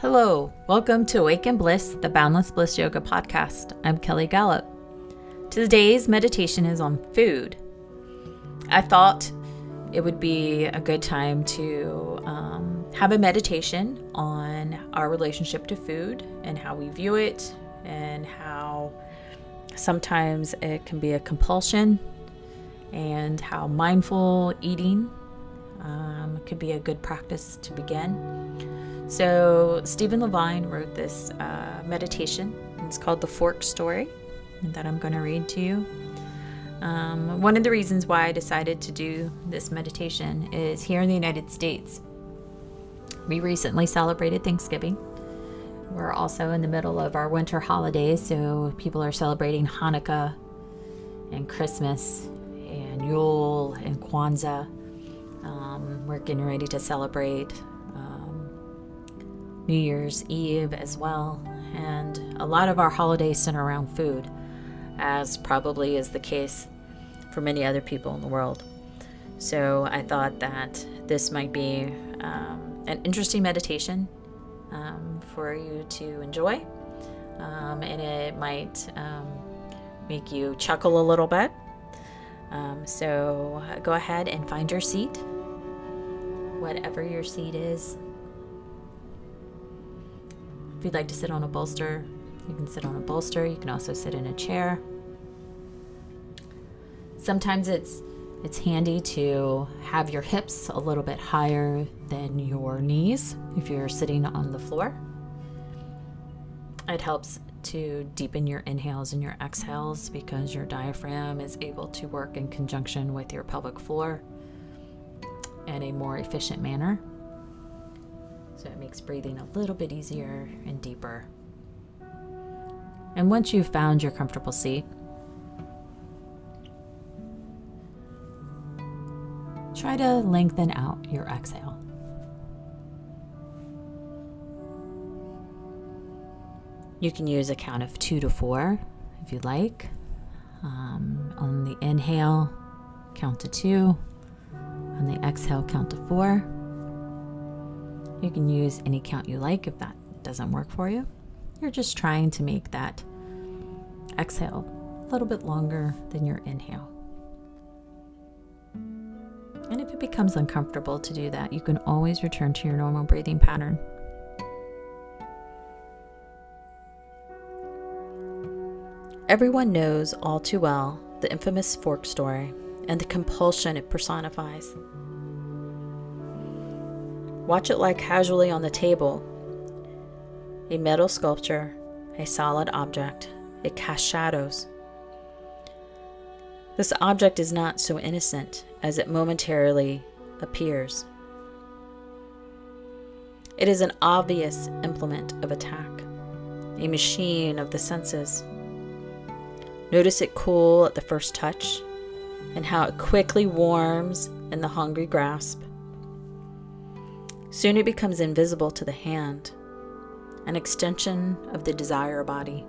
Hello, welcome to Awaken Bliss, the Boundless Bliss Yoga podcast. I'm Kelly Gallup. Today's meditation is on food. I thought it would be a good time to um, have a meditation on our relationship to food and how we view it, and how sometimes it can be a compulsion, and how mindful eating um, could be a good practice to begin. So, Stephen Levine wrote this uh, meditation. It's called The Fork Story, that I'm going to read to you. Um, one of the reasons why I decided to do this meditation is here in the United States, we recently celebrated Thanksgiving. We're also in the middle of our winter holidays, so people are celebrating Hanukkah and Christmas and Yule and Kwanzaa. Um, we're getting ready to celebrate New Year's Eve as well, and a lot of our holidays center around food, as probably is the case for many other people in the world. So I thought that this might be um, an interesting meditation um, for you to enjoy, um, and it might um, make you chuckle a little bit. Um, so go ahead and find your seat, whatever your seat is. If you'd like to sit on a bolster, you can sit on a bolster. You can also sit in a chair. Sometimes it's it's handy to have your hips a little bit higher than your knees if you're sitting on the floor. It helps to deepen your inhales and your exhales because your diaphragm is able to work in conjunction with your pelvic floor in a more efficient manner. So it makes breathing a little bit easier and deeper. And once you've found your comfortable seat, try to lengthen out your exhale. You can use a count of two to four if you like. Um, on the inhale, count to two. On the exhale, count to four. You can use any count you like if that doesn't work for you. You're just trying to make that exhale a little bit longer than your inhale. And if it becomes uncomfortable to do that, you can always return to your normal breathing pattern. Everyone knows all too well the infamous fork story and the compulsion it personifies. Watch it lie casually on the table. A metal sculpture, a solid object, it casts shadows. This object is not so innocent as it momentarily appears. It is an obvious implement of attack, a machine of the senses. Notice it cool at the first touch and how it quickly warms in the hungry grasp. Soon it becomes invisible to the hand, an extension of the desire body.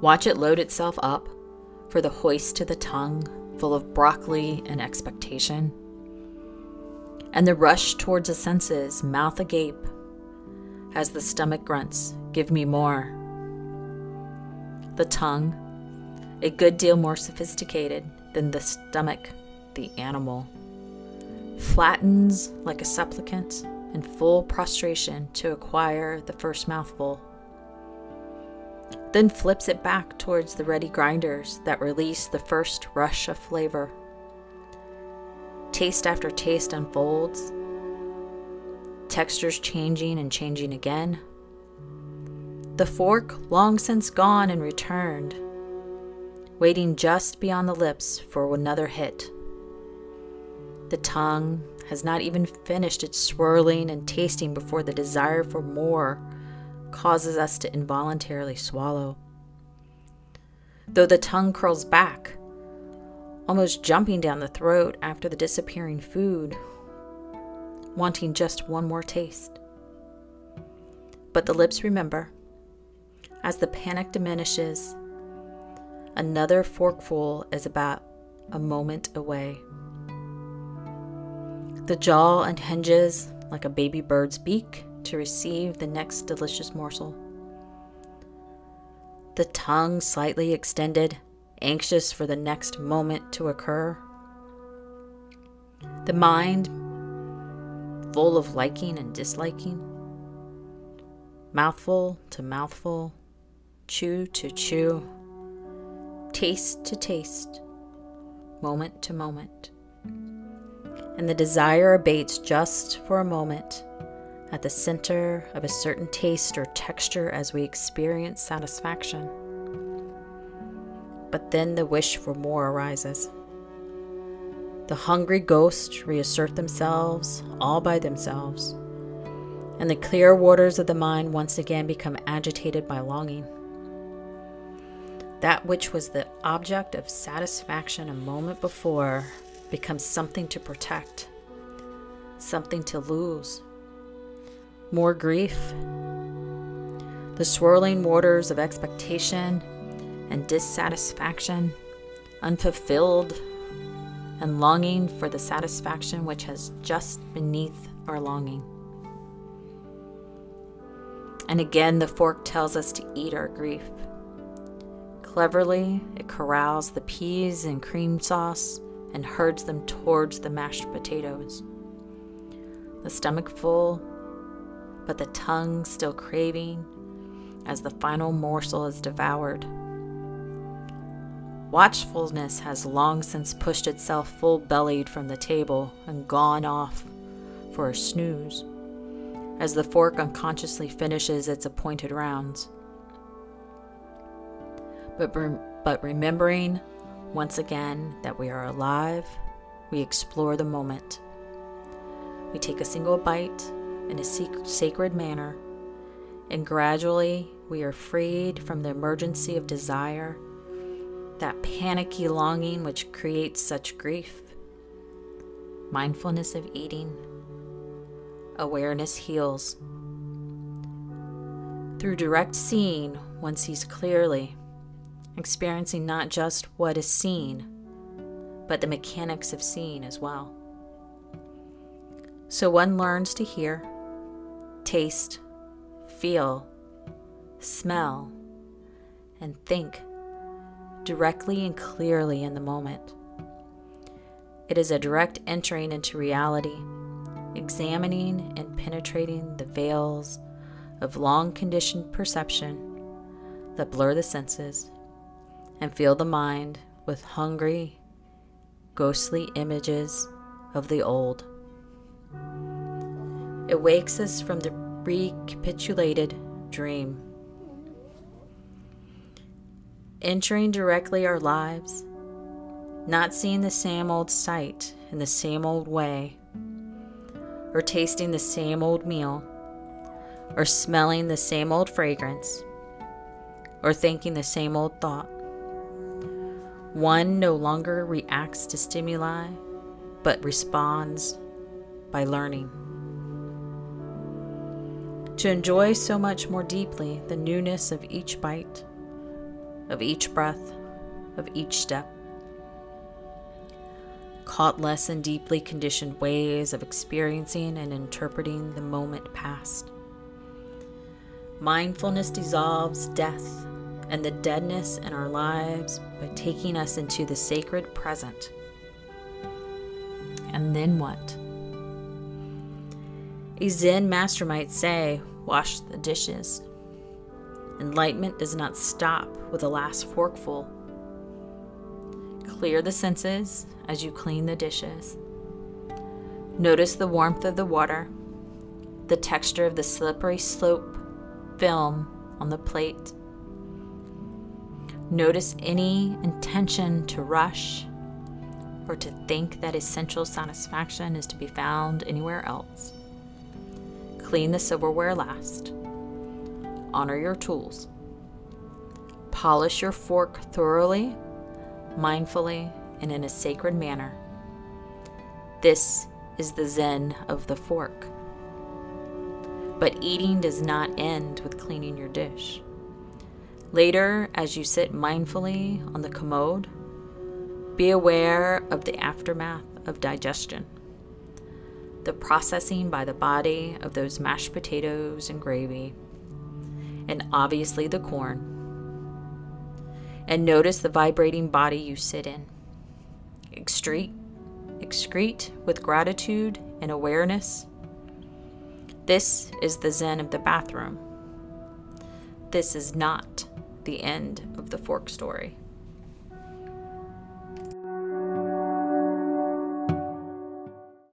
Watch it load itself up for the hoist to the tongue, full of broccoli and expectation. And the rush towards the senses, mouth agape, as the stomach grunts, Give me more. The tongue, a good deal more sophisticated than the stomach, the animal flattens like a supplicant in full prostration to acquire the first mouthful, then flips it back towards the ready grinders that release the first rush of flavor. Taste after taste unfolds, textures changing and changing again. The fork long since gone and returned, waiting just beyond the lips for another hit. The tongue has not even finished its swirling and tasting before the desire for more causes us to involuntarily swallow. Though the tongue curls back, almost jumping down the throat after the disappearing food, wanting just one more taste. But the lips remember. As the panic diminishes, another forkful is about a moment away. The jaw unhinges like a baby bird's beak to receive the next delicious morsel. The tongue slightly extended, anxious for the next moment to occur. The mind full of liking and disliking. Mouthful to mouthful, chew to chew, taste to taste, moment to moment. And the desire abates just for a moment at the center of a certain taste or texture as we experience satisfaction. But then the wish for more arises. The hungry ghosts reassert themselves all by themselves, and the clear waters of the mind once again become agitated by longing. That which was the object of satisfaction a moment before becomes something to protect, something to lose. More grief. The swirling waters of expectation and dissatisfaction, unfulfilled, and longing for the satisfaction which has just beneath our longing. And again, the fork tells us to eat our grief. Cleverly, it corrals the peas and cream sauce and herds them towards the mashed potatoes. The stomach full, but the tongue still craving as the final morsel is devoured. Watchfulness has long since pushed itself full bellied from the table and gone off for a snooze as the fork unconsciously finishes its appointed rounds but, but remembering once again that we are alive, we explore the moment. We take a single bite in a sacred manner, and gradually we are freed from the emergency of desire, that panicky longing which creates such grief. Mindfulness of eating, awareness heals. Through direct seeing, one sees clearly experiencing not just what is seen, but the mechanics of seeing as well. So one learns to hear, taste, feel, smell, and think directly and clearly in the moment. It is a direct entering into reality, examining and penetrating the veils of long conditioned perception that blur the senses and fill the mind with hungry, ghostly images of the old. It wakes us from the recapitulated dream. Entering directly our lives, not seeing the same old sight in the same old way, or tasting the same old meal, or smelling the same old fragrance, or thinking the same old thought. One no longer reacts to stimuli, but responds by learning. To enjoy so much more deeply the newness of each bite, of each breath, of each step. Caught less in deeply conditioned ways of experiencing and interpreting the moment past. Mindfulness dissolves death and the deadness in our lives by taking us into the sacred present. And then what? A Zen master might say, wash the dishes. Enlightenment does not stop with the last forkful. Clear the senses as you clean the dishes. Notice the warmth of the water, the texture of the slippery slope film on the plate Notice any intention to rush or to think that essential satisfaction is to be found anywhere else. Clean the silverware last. Honor your tools. Polish your fork thoroughly, mindfully, and in a sacred manner. This is the Zen of the fork. But eating does not end with cleaning your dish. Later, as you sit mindfully on the commode, be aware of the aftermath of digestion. the processing by the body of those mashed potatoes and gravy, and obviously the corn. And notice the vibrating body you sit in. Excrete, excrete with gratitude and awareness. This is the Zen of the bathroom. This is not the end of the fork story.